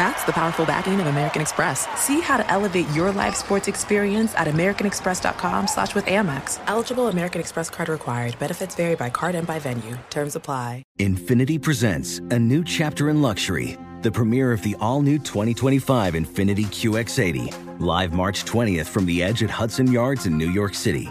That's the powerful backing of American Express. See how to elevate your live sports experience at americanexpress.com slash with Amex. Eligible American Express card required. Benefits vary by card and by venue. Terms apply. Infiniti presents a new chapter in luxury. The premiere of the all-new 2025 Infiniti QX80. Live March 20th from the edge at Hudson Yards in New York City.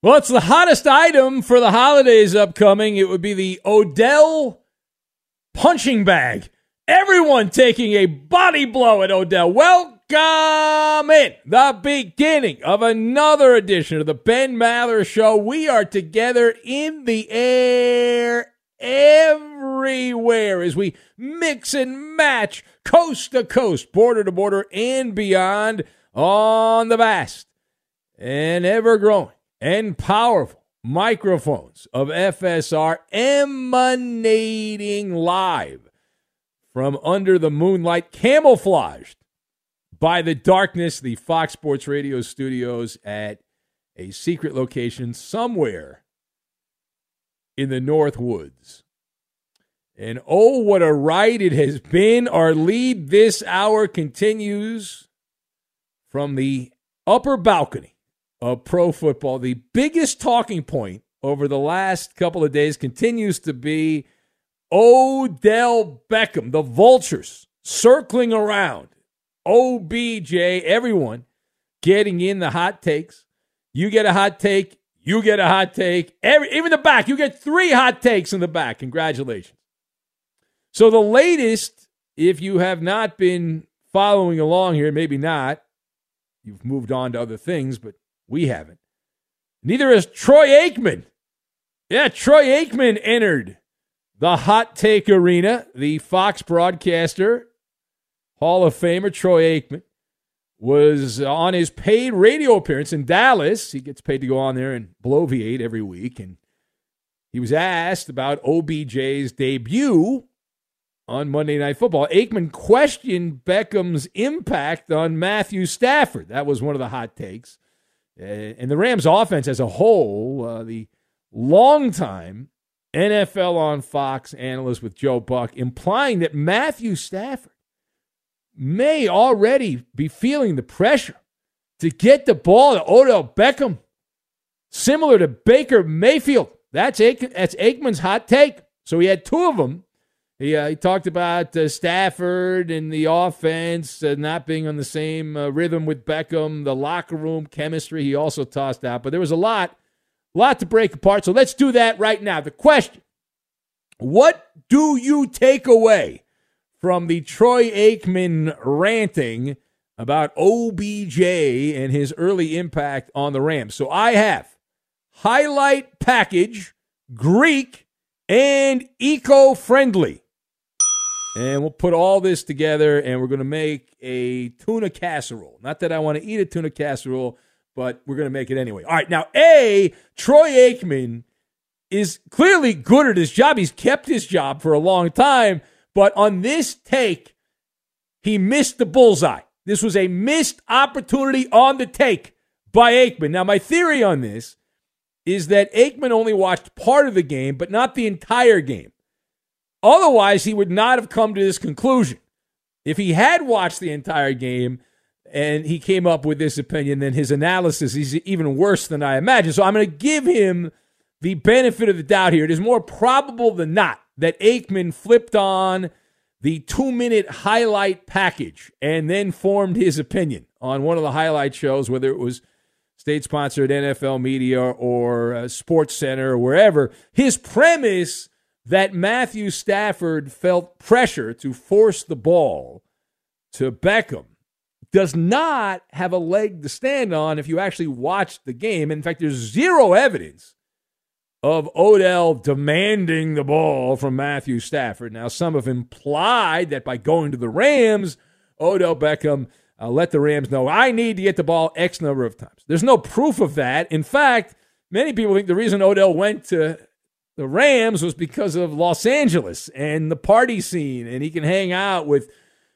Well, it's the hottest item for the holidays upcoming. It would be the Odell punching bag. Everyone taking a body blow at Odell. Welcome in the beginning of another edition of the Ben Maller Show. We are together in the air everywhere as we mix and match coast to coast, border to border, and beyond on the vast and ever growing and powerful microphones of FSR emanating live from under the moonlight, camouflaged by the darkness, the Fox Sports Radio studios at a secret location somewhere in the North Woods. And oh, what a ride it has been. Our lead this hour continues from the upper balcony of pro football. The biggest talking point over the last couple of days continues to be Odell Beckham, the vultures circling around, OBJ, everyone getting in the hot takes. You get a hot take, you get a hot take. Every, even the back, you get three hot takes in the back. Congratulations. So, the latest, if you have not been following along here, maybe not, you've moved on to other things, but we haven't. Neither has Troy Aikman. Yeah, Troy Aikman entered the hot take arena. The Fox broadcaster, Hall of Famer Troy Aikman, was on his paid radio appearance in Dallas. He gets paid to go on there and bloviate every week. And he was asked about OBJ's debut on Monday Night Football. Aikman questioned Beckham's impact on Matthew Stafford. That was one of the hot takes. Uh, and the Rams offense as a whole, uh, the longtime NFL on Fox analyst with Joe Buck, implying that Matthew Stafford may already be feeling the pressure to get the ball to Odell Beckham, similar to Baker Mayfield. That's, Aik- that's Aikman's hot take. So he had two of them. He, uh, he talked about uh, Stafford and the offense uh, not being on the same uh, rhythm with Beckham, the locker room chemistry he also tossed out. But there was a lot, lot to break apart. So let's do that right now. The question What do you take away from the Troy Aikman ranting about OBJ and his early impact on the Rams? So I have highlight package, Greek, and eco friendly. And we'll put all this together and we're going to make a tuna casserole. Not that I want to eat a tuna casserole, but we're going to make it anyway. All right. Now, A, Troy Aikman is clearly good at his job. He's kept his job for a long time. But on this take, he missed the bullseye. This was a missed opportunity on the take by Aikman. Now, my theory on this is that Aikman only watched part of the game, but not the entire game. Otherwise, he would not have come to this conclusion. If he had watched the entire game and he came up with this opinion, then his analysis is even worse than I imagine. So I'm going to give him the benefit of the doubt here. It is more probable than not that Aikman flipped on the two minute highlight package and then formed his opinion on one of the highlight shows, whether it was state sponsored NFL media or uh, Sports Center or wherever. His premise that Matthew Stafford felt pressure to force the ball to Beckham does not have a leg to stand on if you actually watch the game. In fact, there's zero evidence of Odell demanding the ball from Matthew Stafford. Now, some have implied that by going to the Rams, Odell Beckham uh, let the Rams know, I need to get the ball X number of times. There's no proof of that. In fact, many people think the reason Odell went to the Rams was because of Los Angeles and the party scene, and he can hang out with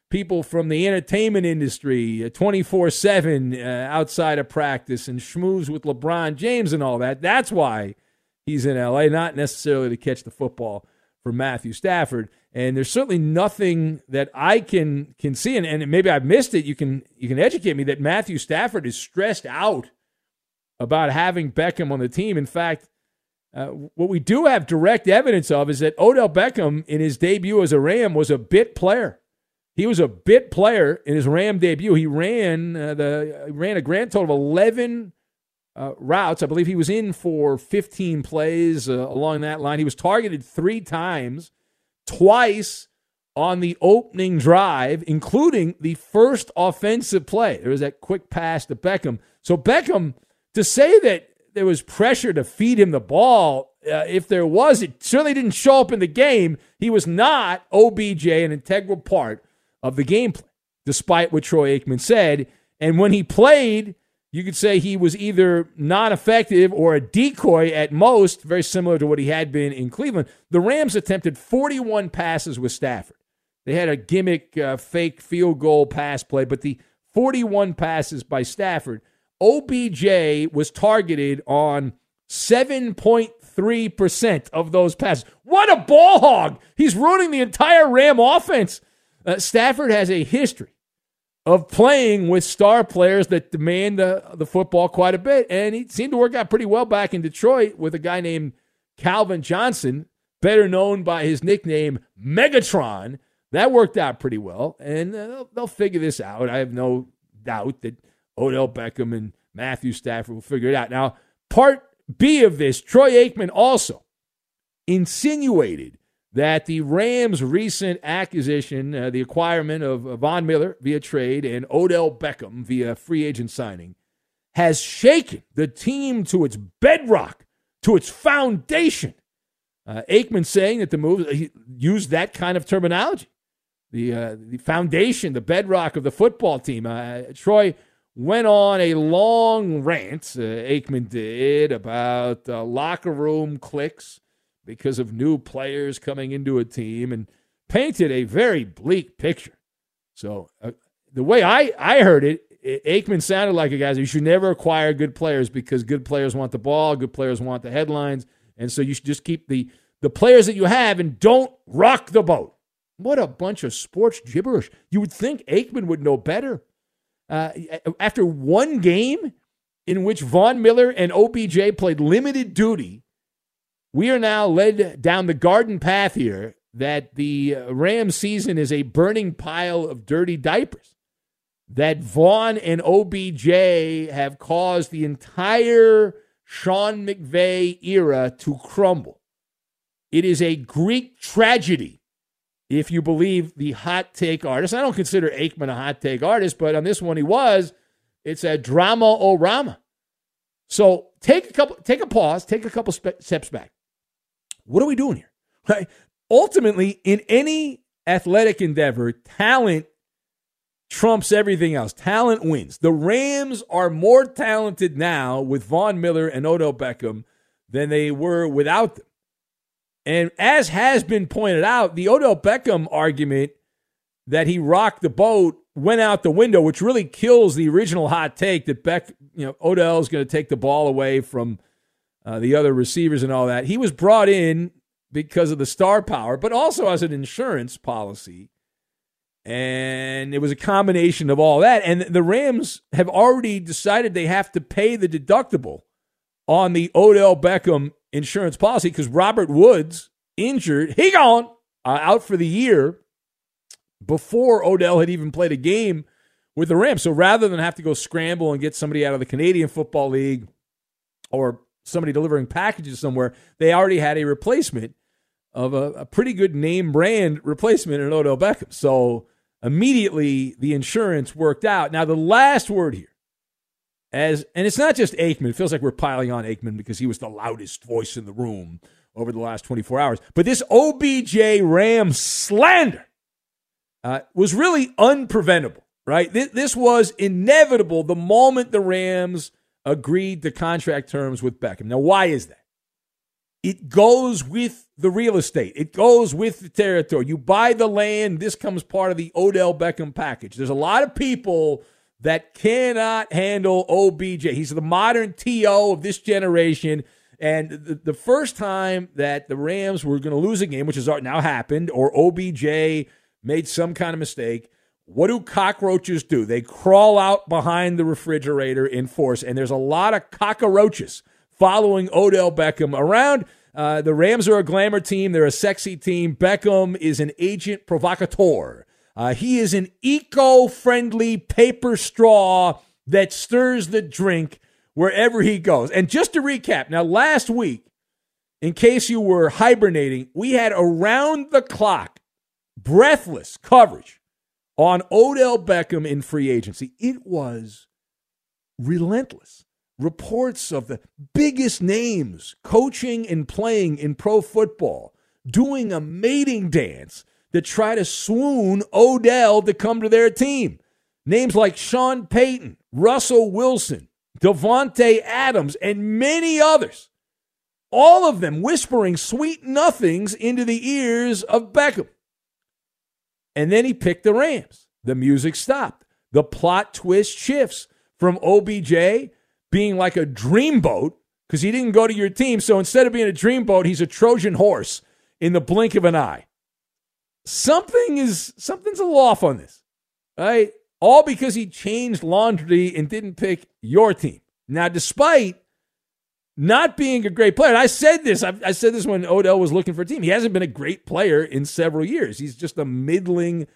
people from the entertainment industry 24 uh, 7 uh, outside of practice and schmooze with LeBron James and all that. That's why he's in LA, not necessarily to catch the football for Matthew Stafford. And there's certainly nothing that I can can see, and, and maybe I've missed it. You can you can educate me that Matthew Stafford is stressed out about having Beckham on the team. In fact, uh, what we do have direct evidence of is that Odell Beckham, in his debut as a Ram, was a bit player. He was a bit player in his Ram debut. He ran uh, the ran a grand total of eleven uh, routes. I believe he was in for fifteen plays uh, along that line. He was targeted three times, twice on the opening drive, including the first offensive play. There was that quick pass to Beckham. So Beckham, to say that there was pressure to feed him the ball. Uh, if there was, it certainly didn't show up in the game. He was not OBJ, an integral part of the game plan, despite what Troy Aikman said. And when he played, you could say he was either non effective or a decoy at most, very similar to what he had been in Cleveland. The Rams attempted 41 passes with Stafford. They had a gimmick uh, fake field goal pass play, but the 41 passes by Stafford OBJ was targeted on 7.3% of those passes. What a ball hog! He's ruining the entire Ram offense. Uh, Stafford has a history of playing with star players that demand the, the football quite a bit, and he seemed to work out pretty well back in Detroit with a guy named Calvin Johnson, better known by his nickname Megatron. That worked out pretty well, and uh, they'll, they'll figure this out. I have no doubt that Odell Beckham and Matthew Stafford will figure it out. Now, part B of this, Troy Aikman also insinuated that the Rams' recent acquisition, uh, the acquirement of uh, Von Miller via trade and Odell Beckham via free agent signing, has shaken the team to its bedrock, to its foundation. Uh, Aikman saying that the move, he used that kind of terminology, the uh, the foundation, the bedrock of the football team. Uh, Troy went on a long rant, uh, Aikman did, about uh, locker room cliques because of new players coming into a team and painted a very bleak picture. So, uh, the way I, I heard it, Aikman sounded like a guy you should never acquire good players because good players want the ball, good players want the headlines, and so you should just keep the the players that you have and don't rock the boat. What a bunch of sports gibberish. You would think Aikman would know better. Uh, after one game in which Von Miller and OBJ played limited duty, we are now led down the garden path here that the Rams season is a burning pile of dirty diapers. That Von and OBJ have caused the entire Sean McVay era to crumble. It is a Greek tragedy if you believe the hot take artist. I don't consider Aikman a hot take artist, but on this one he was. It's a drama orama. So take a couple, take a pause, take a couple steps back. What are we doing here? Right? Ultimately, in any athletic endeavor, talent trumps everything else. Talent wins. The Rams are more talented now with Von Miller and Odell Beckham than they were without them. And as has been pointed out, the Odell Beckham argument that he rocked the boat went out the window, which really kills the original hot take that Beck, you know, Odell is going to take the ball away from uh, the other receivers and all that. He was brought in because of the star power, but also as an insurance policy. And it was a combination of all that. And the Rams have already decided they have to pay the deductible on the Odell Beckham insurance policy because Robert Woods injured, he gone uh, out for the year before Odell had even played a game with the Rams. So rather than have to go scramble and get somebody out of the Canadian Football League or somebody delivering packages somewhere, they already had a replacement of a, a pretty good name brand replacement in Odell Beckham. So immediately the insurance worked out. Now, the last word here as and it's not just Aikman. It feels like we're piling on Aikman because he was the loudest voice in the room over the last 24 hours. But this OBJ Ram slander uh, was really unpreventable, right? This, this was inevitable the moment the Rams agreed to contract terms with Beckham. Now, why is that? It goes with the real estate. It goes with the territory. You buy the land. This comes part of the Odell Beckham package. There's a lot of people that cannot handle OBJ. He's the modern TO of this generation. And the, the first time that the Rams were going to lose a game, which has now happened, or OBJ made some kind of mistake, what do cockroaches do? They crawl out behind the refrigerator in force, and there's a lot of cockroaches following Odell Beckham around. Uh, the Rams are a glamour team. They're a sexy team. Beckham is an agent provocateur. Uh, he is an eco friendly paper straw that stirs the drink wherever he goes. And just to recap, now last week, in case you were hibernating, we had around the clock, breathless coverage on Odell Beckham in free agency. It was relentless. Reports of the biggest names coaching and playing in pro football, doing a mating dance that try to swoon Odell to come to their team. Names like Sean Payton, Russell Wilson, Davante Adams, and many others. All of them whispering sweet nothings into the ears of Beckham. And then he picked the Rams. The music stopped. The plot twist shifts from OBJ being like a dreamboat because he didn't go to your team. So instead of being a dreamboat, he's a Trojan horse in the blink of an eye something is something's a little off on this, right? All because he changed laundry and didn't pick your team. Now, despite not being a great player, I said this, I, I said this when Odell was looking for a team. He hasn't been a great player in several years. He's just a middling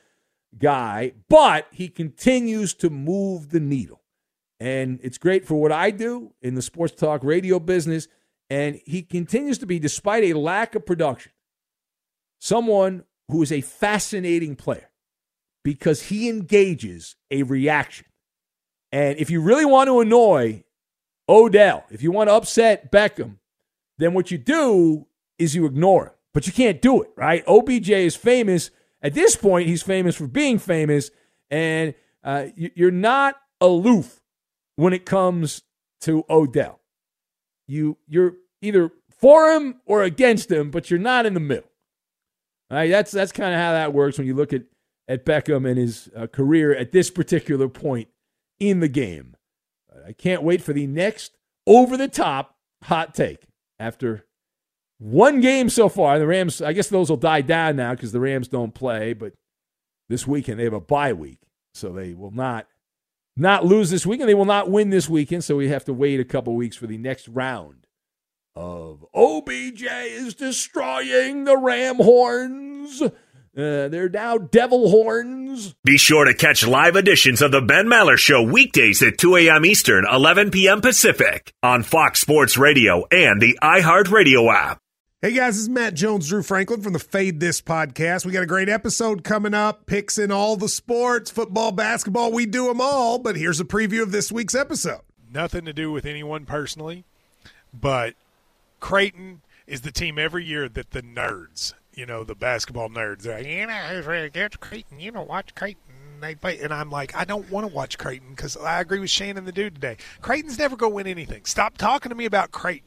guy, but he continues to move the needle. And it's great for what I do in the sports talk radio business. And he continues to be, despite a lack of production, someone who is a fascinating player because he engages a reaction. And if you really want to annoy Odell, if you want to upset Beckham, then what you do is you ignore him. But you can't do it, right? OBJ is famous at this point, he's famous for being famous, and uh, you're not aloof when it comes to Odell. You you're either for him or against him, but you're not in the middle. That's that's kind of how that works when you look at at Beckham and his uh, career at this particular point in the game. I can't wait for the next over the top hot take after one game so far. The Rams, I guess those will die down now because the Rams don't play, but this weekend they have a bye week, so they will not not lose this weekend. They will not win this weekend, so we have to wait a couple weeks for the next round of OBJ is destroying the Ram horns. Uh, they're now devil horns. Be sure to catch live editions of the Ben Maller Show weekdays at 2 a.m. Eastern, 11 p.m. Pacific on Fox Sports Radio and the iHeartRadio app. Hey guys, this is Matt Jones, Drew Franklin from the Fade This podcast. We got a great episode coming up, picks in all the sports, football, basketball, we do them all. But here's a preview of this week's episode. Nothing to do with anyone personally, but Creighton is the team every year that the nerds, you know, the basketball nerds, they're like, you know, against Creighton? You know, watch Creighton. They play, and I'm like, I don't want to watch Creighton because I agree with Shannon the dude today. Creighton's never going to win anything. Stop talking to me about Creighton.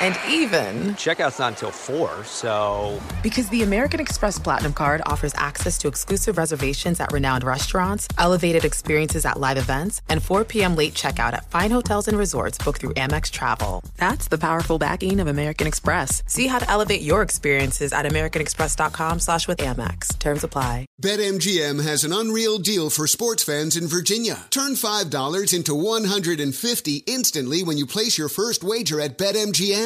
And even, Checkout's not until 4, so. because the American Express Platinum card offers access to exclusive reservations at renowned restaurants, elevated experiences at live events, and 4 p.m. late checkout at fine hotels and resorts booked through Amex Travel. That's the powerful backing of American Express. See how to elevate your experiences at americanexpress.com slash with Amex. Terms apply. BetMGM has an unreal deal for sports fans in Virginia. Turn $5 into 150 instantly when you place your first wager at BetMGM.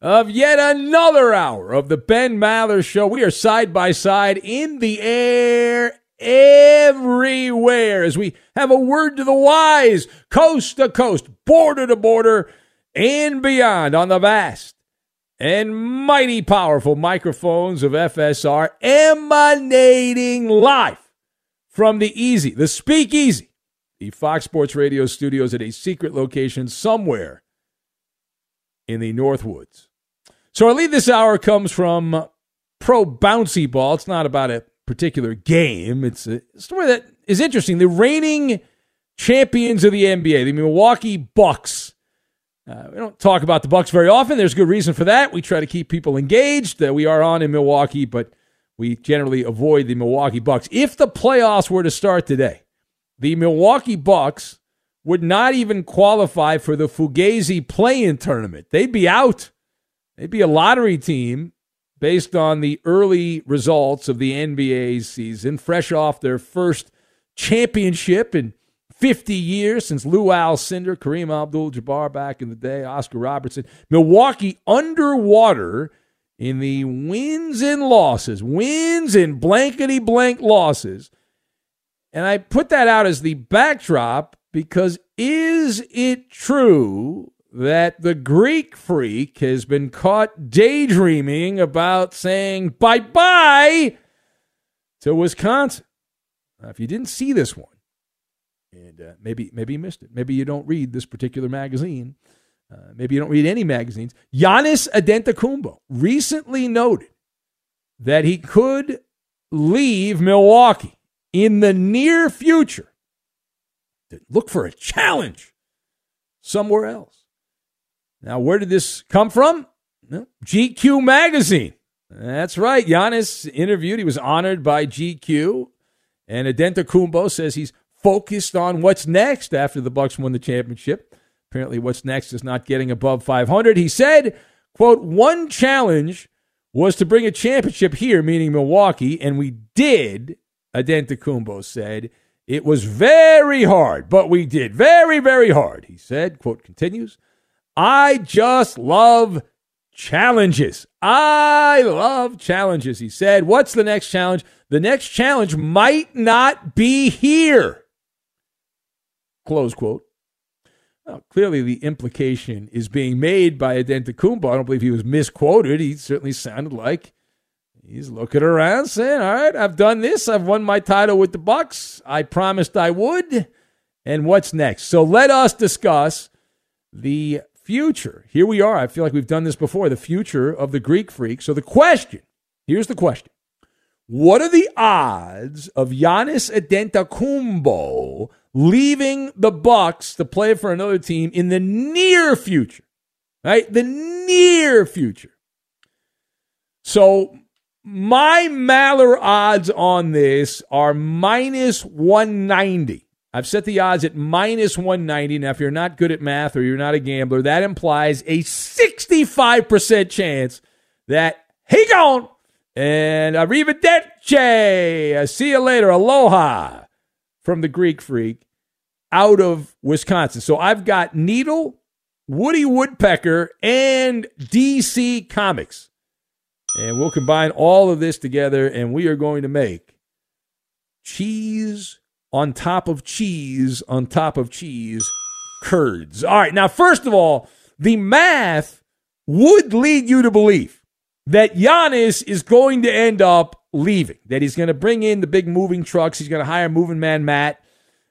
of yet another hour of the Ben Maller Show. We are side by side in the air everywhere as we have a word to the wise, coast to coast, border to border, and beyond on the vast and mighty powerful microphones of FSR emanating live from the easy, the speakeasy, the Fox Sports Radio studios at a secret location somewhere in the Northwoods. So our lead this hour comes from Pro Bouncy Ball. It's not about a particular game. It's a story that is interesting. The reigning champions of the NBA, the Milwaukee Bucks. Uh, we don't talk about the Bucks very often. There's good reason for that. We try to keep people engaged. That we are on in Milwaukee, but we generally avoid the Milwaukee Bucks. If the playoffs were to start today, the Milwaukee Bucks would not even qualify for the Fugazi play-in tournament. They'd be out. They'd be a lottery team based on the early results of the NBA season, fresh off their first championship in 50 years since Lou Alcindor, Kareem Abdul-Jabbar back in the day, Oscar Robertson. Milwaukee underwater in the wins and losses, wins and blankety blank losses. And I put that out as the backdrop because is it true that the Greek freak has been caught daydreaming about saying bye bye to Wisconsin. Now, if you didn't see this one, and uh, maybe maybe you missed it, maybe you don't read this particular magazine, uh, maybe you don't read any magazines. Giannis Antetokounmpo recently noted that he could leave Milwaukee in the near future to look for a challenge somewhere else. Now, where did this come from? GQ magazine. That's right. Giannis interviewed. He was honored by GQ. And Antetokounmpo says he's focused on what's next after the Bucks won the championship. Apparently, what's next is not getting above 500. He said, quote, one challenge was to bring a championship here, meaning Milwaukee, and we did, Antetokounmpo said. It was very hard, but we did very, very hard, he said. Quote continues. I just love challenges. I love challenges, he said. What's the next challenge? The next challenge might not be here. Close quote. Well, clearly, the implication is being made by Antetokounmpo. I don't believe he was misquoted. He certainly sounded like he's looking around, saying, "All right, I've done this. I've won my title with the Bucks. I promised I would. And what's next?" So let us discuss the future. Here we are. I feel like we've done this before. The future of the Greek freak. So the question here's the question What are the odds of Giannis Antetokounmpo leaving the Bucks to play for another team in the near future? Right? The near future. So my Maller odds on this are minus 190. I've set the odds at minus 190. Now, if you're not good at math or you're not a gambler, that implies a 65% chance that he gone and arrivederci. See you later. Aloha from the Greek freak out of Wisconsin. So I've got Needle, Woody Woodpecker, and DC Comics. And we'll combine all of this together and we are going to make cheese on top of cheese on top of cheese curds. All right, now, first of all, the math would lead you to believe that Giannis is going to end up leaving, that he's going to bring in the big moving trucks, he's going to hire moving man Matt,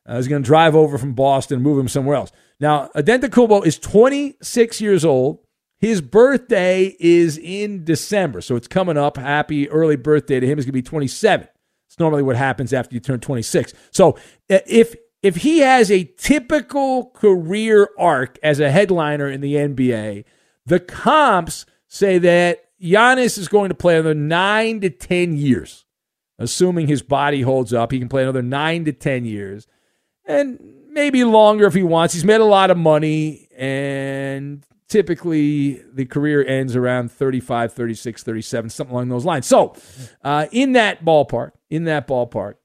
uh, he's going to drive over from Boston and move him somewhere else. Now, Antetokounmpo is 26 years old. His birthday is in December, so it's coming up. Happy early birthday to him. He's going to be 27. It's normally what happens after you turn 26. So if if he has a typical career arc as a headliner in the NBA, the comps say that Giannis is going to play another nine to 10 years, assuming his body holds up. He can play another nine to 10 years and maybe longer if he wants. He's made a lot of money, and typically the career ends around 35, 36, 37, something along those lines. So, uh, in that ballpark, in that ballpark.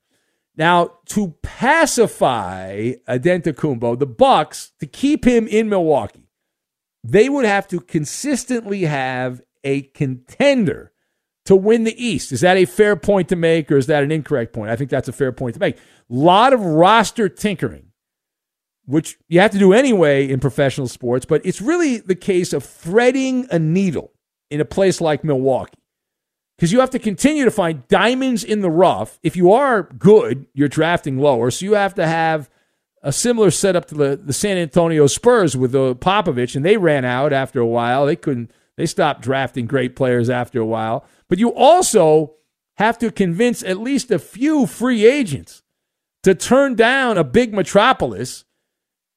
Now, to pacify Antetokounmpo, the Bucks, to keep him in Milwaukee, they would have to consistently have a contender to win the East. Is that a fair point to make, or is that an incorrect point? I think that's a fair point to make. A lot of roster tinkering, which you have to do anyway in professional sports, but it's really the case of threading a needle in a place like Milwaukee. Because you have to continue to find diamonds in the rough. If you are good, you're drafting lower. So you have to have a similar setup to the, the San Antonio Spurs with the Popovich, and they ran out after a while. They couldn't they stopped drafting great players after a while. But you also have to convince at least a few free agents to turn down a big metropolis,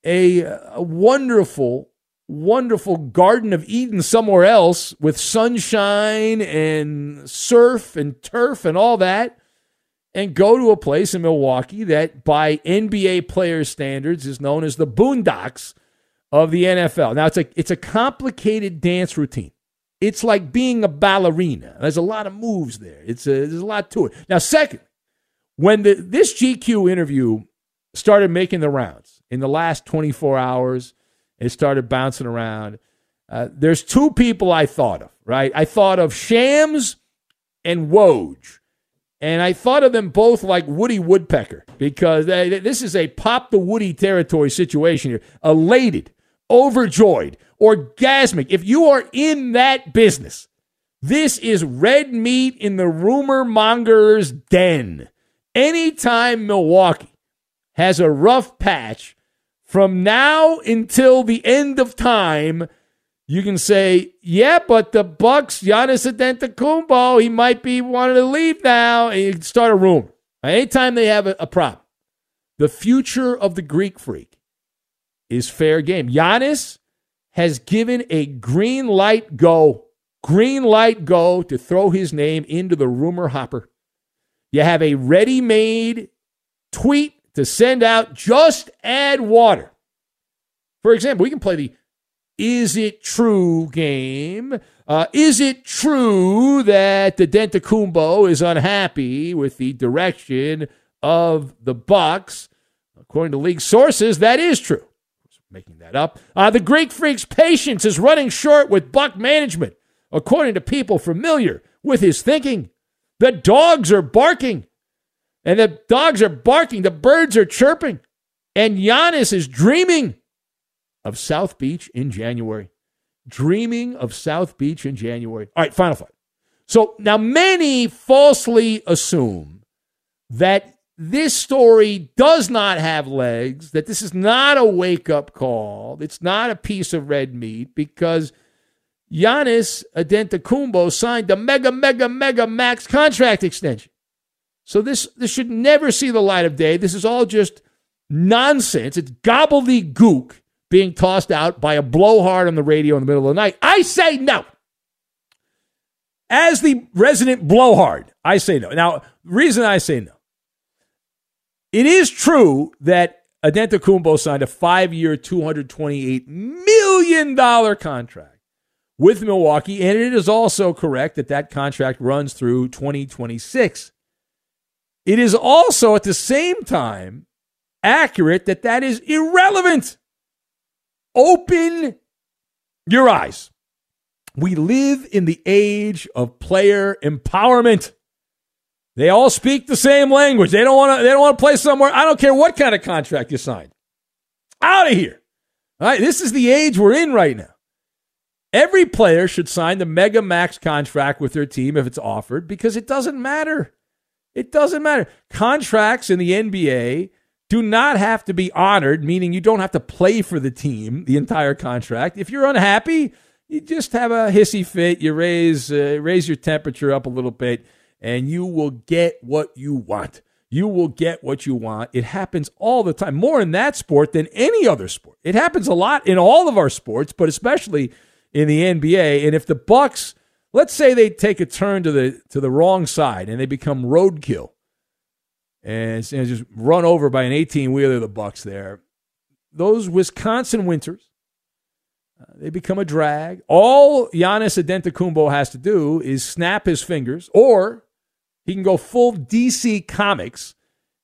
a, a wonderful, wonderful Garden of Eden somewhere else with sunshine and surf and turf and all that, and go to a place in Milwaukee that, by NBA player standards, is known as the Boondocks of the NFL. Now it's a it's a complicated dance routine. It's like being a ballerina. There's a lot of moves there. It's a, there's a lot to it. Now, second, when the this GQ interview started making the rounds in the last 24 hours, it started bouncing around. Uh, there's two people I thought of, right? I thought of Shams and Woj. And I thought of them both like Woody Woodpecker because they, this is a pop the Woody territory situation here. Elated overjoyed, orgasmic. If you are in that business, this is red meat in the rumor monger's den. Anytime Milwaukee has a rough patch, from now until the end of time, you can say, yeah, but the Bucks, Giannis Antetokounmpo, he might be wanting to leave now, and you can start a rumor. Anytime they have a, a problem, the future of the Greek freak is fair game. Giannis has given a green light go, green light go to throw his name into the rumor hopper. You have a ready made tweet to send out, just add water. For example, we can play the Is It True game. Uh, is it true that the Antetokounmpo is unhappy with the direction of the Bucks? According to league sources, that is true making that up. Uh, the Greek Freak's patience is running short with Buck management, according to people familiar with his thinking. The dogs are barking, and the dogs are barking. The birds are chirping, and Giannis is dreaming of South Beach in January. Dreaming of South Beach in January. All right, final thought. So now many falsely assume that this story does not have legs, that this is not a wake up call. It's not a piece of red meat because Giannis Antetokounmpo signed a mega, mega, mega max contract extension. So this, this should never see the light of day. This is all just nonsense. It's gobbledygook being tossed out by a blowhard on the radio in the middle of the night. I say no. As the resident blowhard, I say no. Now, reason I say no it is true that Antetokounmpo signed a five-year, $228 million contract with Milwaukee, and it is also correct that that contract runs through 2026. It is also at the same time accurate that that is irrelevant. Open your eyes. We live in the age of player empowerment. They all speak the same language. They don't want to. They don't want to play somewhere. I don't care what kind of contract you signed. Out of here. All right. This is the age we're in right now. Every player should sign the mega max contract with their team if it's offered because it doesn't matter. It doesn't matter. Contracts in the NBA do not have to be honored, meaning you don't have to play for the team the entire contract. If you're unhappy, you just have a hissy fit. You raise uh, raise your temperature up a little bit and you will get what you want. You will get what you want. It happens all the time, more in that sport than any other sport. It happens a lot in all of our sports, but especially in the NBA. And if the Bucks let's say they take a turn to the to the wrong side and they become roadkill. And, and just run over by an 18 wheeler the bucks there. Those wisconsin winters uh, they become a drag. All Giannis Antetokounmpo has to do is snap his fingers or he can go full dc comics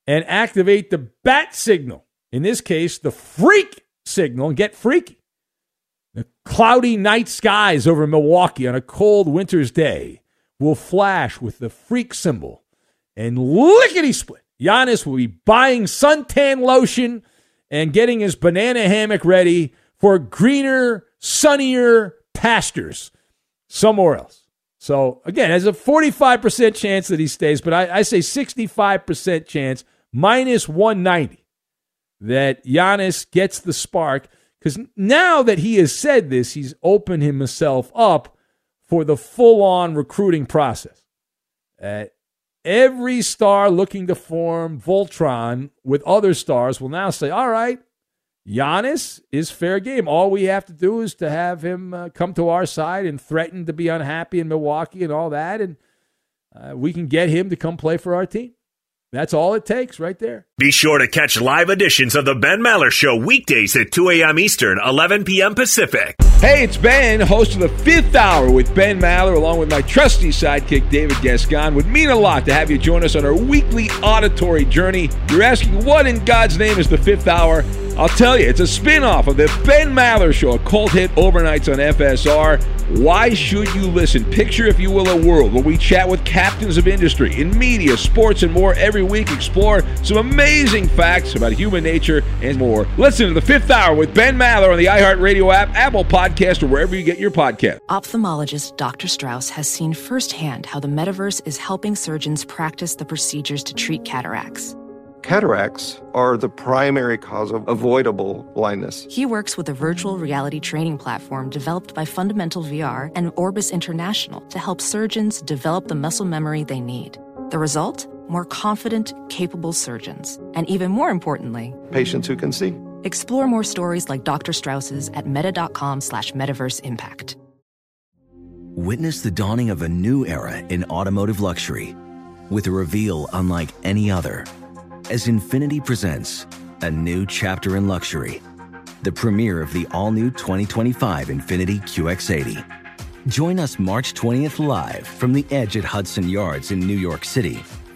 and activate the bat signal. In this case the freak signal and get freaky cloudy night skies over Milwaukee on a cold winter's day will flash with the freak symbol and lickety split. Giannis will be buying suntan lotion and getting his banana hammock ready for greener, sunnier pastures somewhere else. So, again, there's a 45% chance that he stays, but I, I say 65% chance, minus 190, that Giannis gets the spark. Because now that he has said this, he's opened himself up for the full on recruiting process. Uh, every star looking to form Voltron with other stars will now say, all right, Giannis is fair game. All we have to do is to have him uh, come to our side and threaten to be unhappy in Milwaukee and all that. And uh, we can get him to come play for our team. That's all it takes right there. Be sure to catch live editions of the Ben Maller Show weekdays at 2 a.m. Eastern, 11 p.m. Pacific. Hey, it's Ben, host of the fifth hour with Ben Maller, along with my trusty sidekick, David Gascon. Would mean a lot to have you join us on our weekly auditory journey. You're asking, what in God's name is the fifth hour? I'll tell you, it's a spin off of the Ben Maller Show, a cult hit overnights on FSR. Why should you listen? Picture, if you will, a world where we chat with captains of industry in media, sports, and more every week. Explore some amazing facts about human nature and more. Listen to the fifth hour with Ben Maller on the iHeartRadio app, Apple Podcast, or wherever you get your podcast. Ophthalmologist Dr. Strauss has seen firsthand how the metaverse is helping surgeons practice the procedures to treat cataracts. Cataracts are the primary cause of avoidable blindness. He works with a virtual reality training platform developed by Fundamental VR and Orbis International to help surgeons develop the muscle memory they need. The result? More confident, capable surgeons. And even more importantly, patients who can see. Explore more stories like Dr. Strauss's at meta.com slash metaverse impact. Witness the dawning of a new era in automotive luxury with a reveal unlike any other as Infiniti presents a new chapter in luxury, the premiere of the all new 2025 Infiniti QX80. Join us March 20th live from the edge at Hudson Yards in New York City,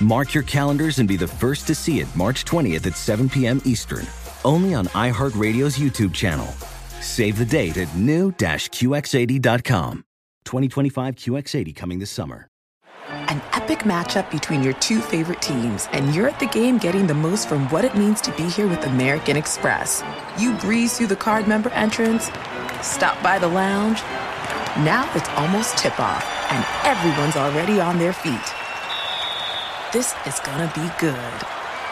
Mark your calendars and be the first to see it March 20th at 7 p.m. Eastern, only on iHeartRadio's YouTube channel. Save the date at new-QX80.com. 2025 QX80 coming this summer. An epic matchup between your two favorite teams, and you're at the game getting the most from what it means to be here with American Express. You breeze through the card member entrance, stop by the lounge. Now it's almost tip off, and everyone's already on their feet. This is gonna be good.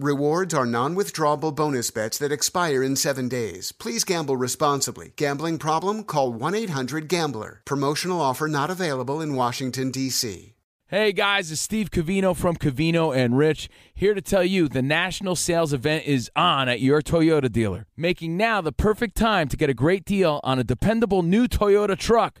Rewards are non withdrawable bonus bets that expire in seven days. Please gamble responsibly. Gambling problem? Call 1 800 Gambler. Promotional offer not available in Washington, D.C. Hey guys, it's Steve Covino from Covino and Rich here to tell you the national sales event is on at your Toyota dealer, making now the perfect time to get a great deal on a dependable new Toyota truck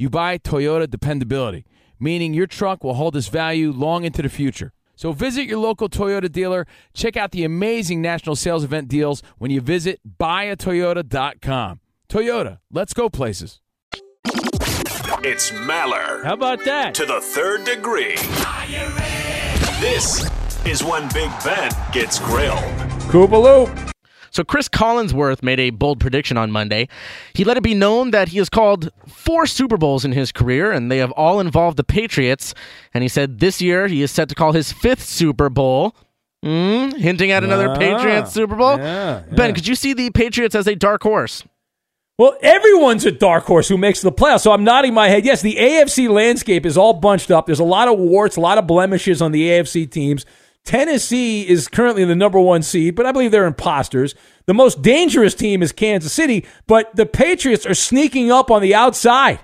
you buy Toyota dependability, meaning your truck will hold its value long into the future. So visit your local Toyota dealer. Check out the amazing national sales event deals when you visit buyatoyota.com. Toyota, let's go places. It's Maller. How about that? To the third degree. This is when Big Ben gets grilled. Koopaloop. So Chris Collinsworth made a bold prediction on Monday. He let it be known that he has called four Super Bowls in his career, and they have all involved the Patriots. And he said this year he is set to call his fifth Super Bowl. Mm, hinting at another Ah, Patriots Super Bowl. yeah, Ben, could you see the Patriots as a dark horse? Well, everyone's a dark horse who makes the playoffs. So I'm nodding my head. Yes, the AFC landscape is all bunched up. There's a lot of warts, a lot of blemishes on the AFC teams. Tennessee is currently the number one seed, but I believe they're imposters. The most dangerous team is Kansas City, but the Patriots are sneaking up on the outside.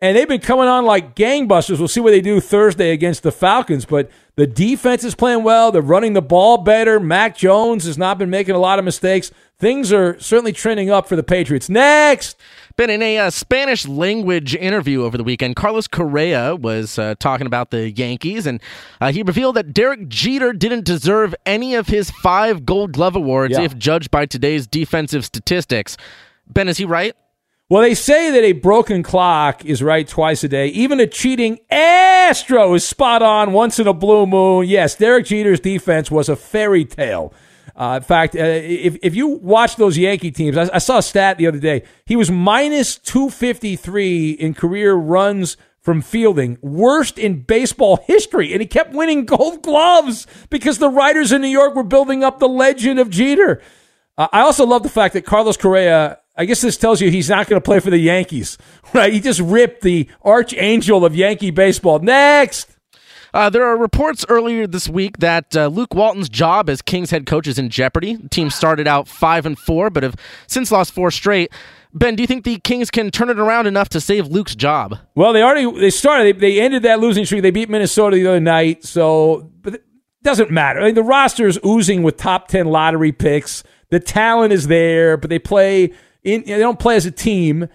And they've been coming on like gangbusters. We'll see what they do Thursday against the Falcons. But the defense is playing well. They're running the ball better. Mac Jones has not been making a lot of mistakes. Things are certainly trending up for the Patriots. Next. Ben, in a uh, Spanish language interview over the weekend, Carlos Correa was uh, talking about the Yankees, and uh, he revealed that Derek Jeter didn't deserve any of his five Gold Glove awards Yeah. if judged by today's defensive statistics. Ben, is he right? Well, they say that a broken clock is right twice a day. Even a cheating Astro is spot on once in a blue moon. Yes, Derek Jeter's defense was a fairy tale. Uh, in fact, uh, if, if you watch those Yankee teams, I, I saw a stat the other day. He was minus 253 in career runs from fielding, worst in baseball history. And he kept winning gold gloves because the writers in New York were building up the legend of Jeter. Uh, I also love the fact that Carlos Correa, I guess this tells you he's not going to play for the Yankees, right? He just ripped the archangel of Yankee baseball. Next. Uh, there are reports earlier this week that uh, Luke Walton's job as Kings head coach is in jeopardy. The team started out five and four, but have since lost four straight. Ben, do you think the Kings can turn it around enough to save Luke's job? Well, they already they started. They, they ended that losing streak. They beat Minnesota the other night. So, but it doesn't matter. I mean, the roster is oozing with top ten lottery picks. The talent is there, but they play in. They don't play as a team.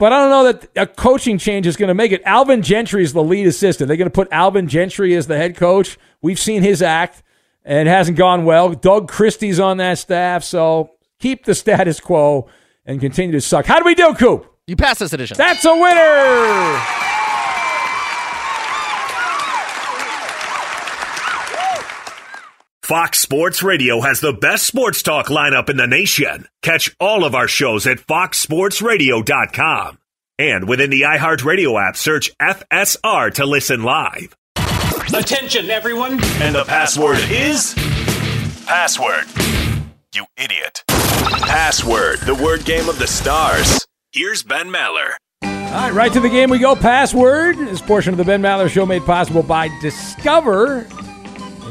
But I don't know that a coaching change is going to make it. Alvin Gentry is the lead assistant. They're going to put Alvin Gentry as the head coach. We've seen his act, and it hasn't gone well. Doug Christie's on that staff, so keep the status quo and continue to suck. How do we do, Coop? You pass this edition. That's a winner. Fox Sports Radio has the best sports talk lineup in the nation. Catch all of our shows at foxsportsradio.com. And within the iHeartRadio app, search FSR to listen live. Attention, everyone. And the password is password. You idiot. Password, the word game of the stars. Here's Ben Maller. All right, right to the game we go. Password. This portion of the Ben Maller Show made possible by Discover.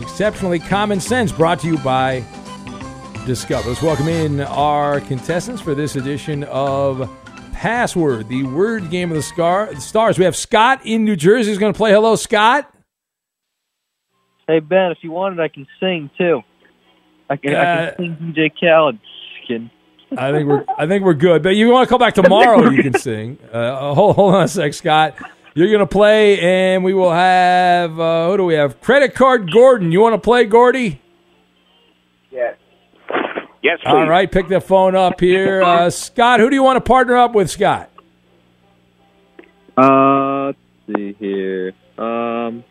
Exceptionally common sense brought to you by Discover. Let's welcome in our contestants for this edition of Password, the word game of the scar- stars. We have Scott in New Jersey who's going to play. Hello, Scott. Hey Ben, if you wanted, I can sing too. I can, I Uh, can sing DJ Khaled. I think we're I think we're good. But you want to come back tomorrow? You can sing. Uh, hold hold on a sec, Scott. You're gonna play, and we will have uh, who do we have? Credit card Gordon. You want to play, Gordy? Yes. Yes, please. All right, pick the phone up here, uh, Scott. Who do you want to partner up with, Scott? Uh, let's see here. Um,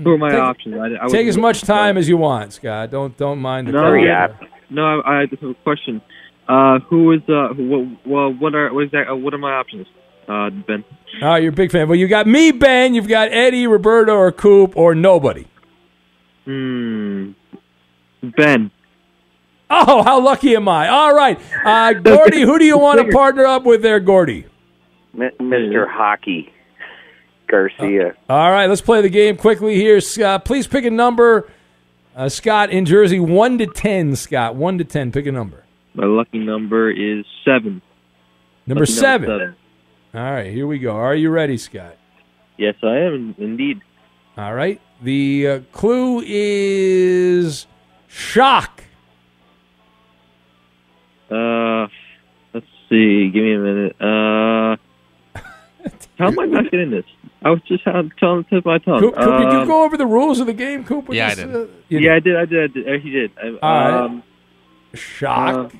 who are my Take- options? I, I Take as much time as you want, Scott. Don't don't mind the No, call. yeah. No, I, I just have a question. Uh, who is uh, who, well, what are what is that? Uh, what are my options? Uh, Ben. All right, you're a big fan. Well, you got me, Ben. You've got Eddie, Roberto, or Coop, or nobody. Hmm. Ben. Oh, how lucky am I? All right, uh, Gordy, who do you want to partner up with there, Gordy? Mr. Hockey Garcia. All right, let's play the game quickly here. Scott, please pick a number. Uh, Scott in Jersey, one to ten. Scott, one to ten. Pick a number. My lucky number is seven. Number Lucky seven. seven. All right, here we go. Are you ready, Scott? Yes, I am indeed. All right. The uh, clue is shock. Uh, let's see. Give me a minute. Uh, how am I not getting this? I was just having telling the tip of my tongue. Coop, Coop, did you Um, go over the rules of the game, Coop? with Yeah, I did. uh, you yeah, I did. I did. I did. Uh, He did. I, All right. um, Shock. uh,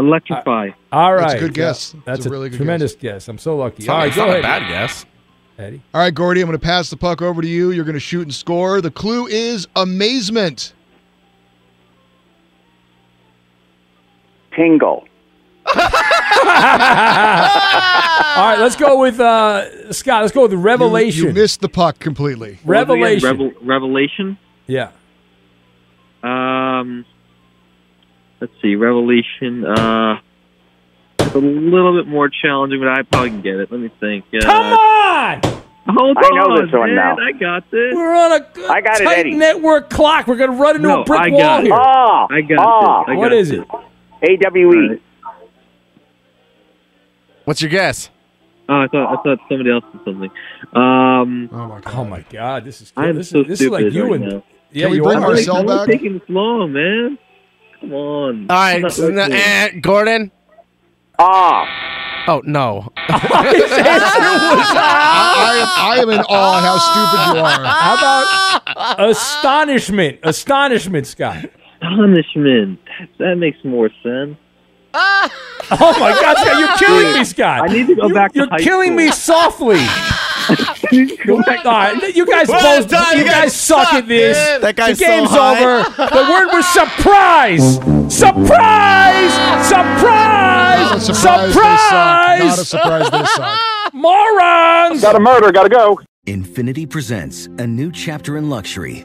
electrify. All right. That's a good guess. That's It's a really good tremendous guess. I'm so lucky. It's All not- right, it's go not a bad guess. Eddie. All right, Gordy, I'm going to pass the puck over to you. You're going to shoot and score. The clue is amazement. Tingle. All right, let's go with uh, Scott. Let's go with Revelation. You, you missed the puck completely. Revelation. Revel- Revelation. Yeah. Um, let's see. Revelation. Uh, it's a little bit more challenging, but I probably can get it. Let me think. Uh, Come on! Hold I know on, this one man. now. I got this. We're on a good I got it, tight Eddie. network clock. We're going to run into No, a brick I wall it. here. Ah, I got ah. this. I got is this. it? AWE. What's your guess? Oh, I thought I thought somebody else did something. Um, oh my Oh my God! This is I'm this so is this is like you right and now. yeah. Can we you bring are. Marcel How am I back? taking this long, man? Come on. All right, Not so now- listening. eh, Gordon. Ah. Oh no. I, I, I am in awe at how stupid you are. How about astonishment? Astonishment, Scott. Astonishment. That makes more sense. Oh my God, Scott! You're killing me, Scott. I need to go You- back to You're high killing school. me softly. Oh All right, you guys Well both, done, you you guys guys suck suck, at this. man. That guy's the game's high. over. The word was surprise. Surprise! Surprise! Not a surprise, they. Not a surprise they suck. Morons! Got a murder. Got to go. Infiniti presents a new chapter in luxury,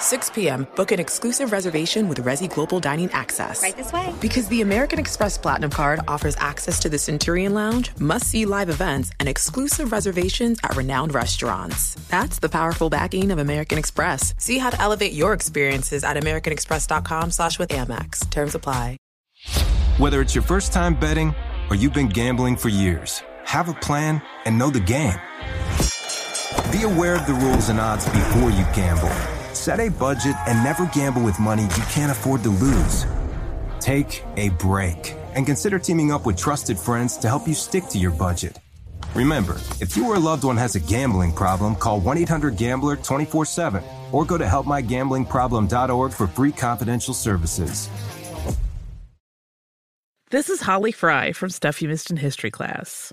6 p.m., book an exclusive reservation with Resy Global Dining Access. Right this way. Because the American Express Platinum Card offers access to the Centurion Lounge, must see live events, and exclusive reservations at renowned restaurants. That's the powerful backing of American Express. See how to elevate your experiences at AmericanExpress.com slash with Amex. Terms apply. Whether it's your first time betting or you've been gambling for years, have a plan and know the game. Be aware of the rules and odds before you gamble. Set a budget and never gamble with money you can't afford to lose. Take a break and consider teaming up with trusted friends to help you stick to your budget. Remember, if you or a loved one has a gambling problem, call 1 800 Gambler 24 7 or go to helpmygamblingproblem.org for free confidential services. This is Holly Fry from Stuff You Missed in History class.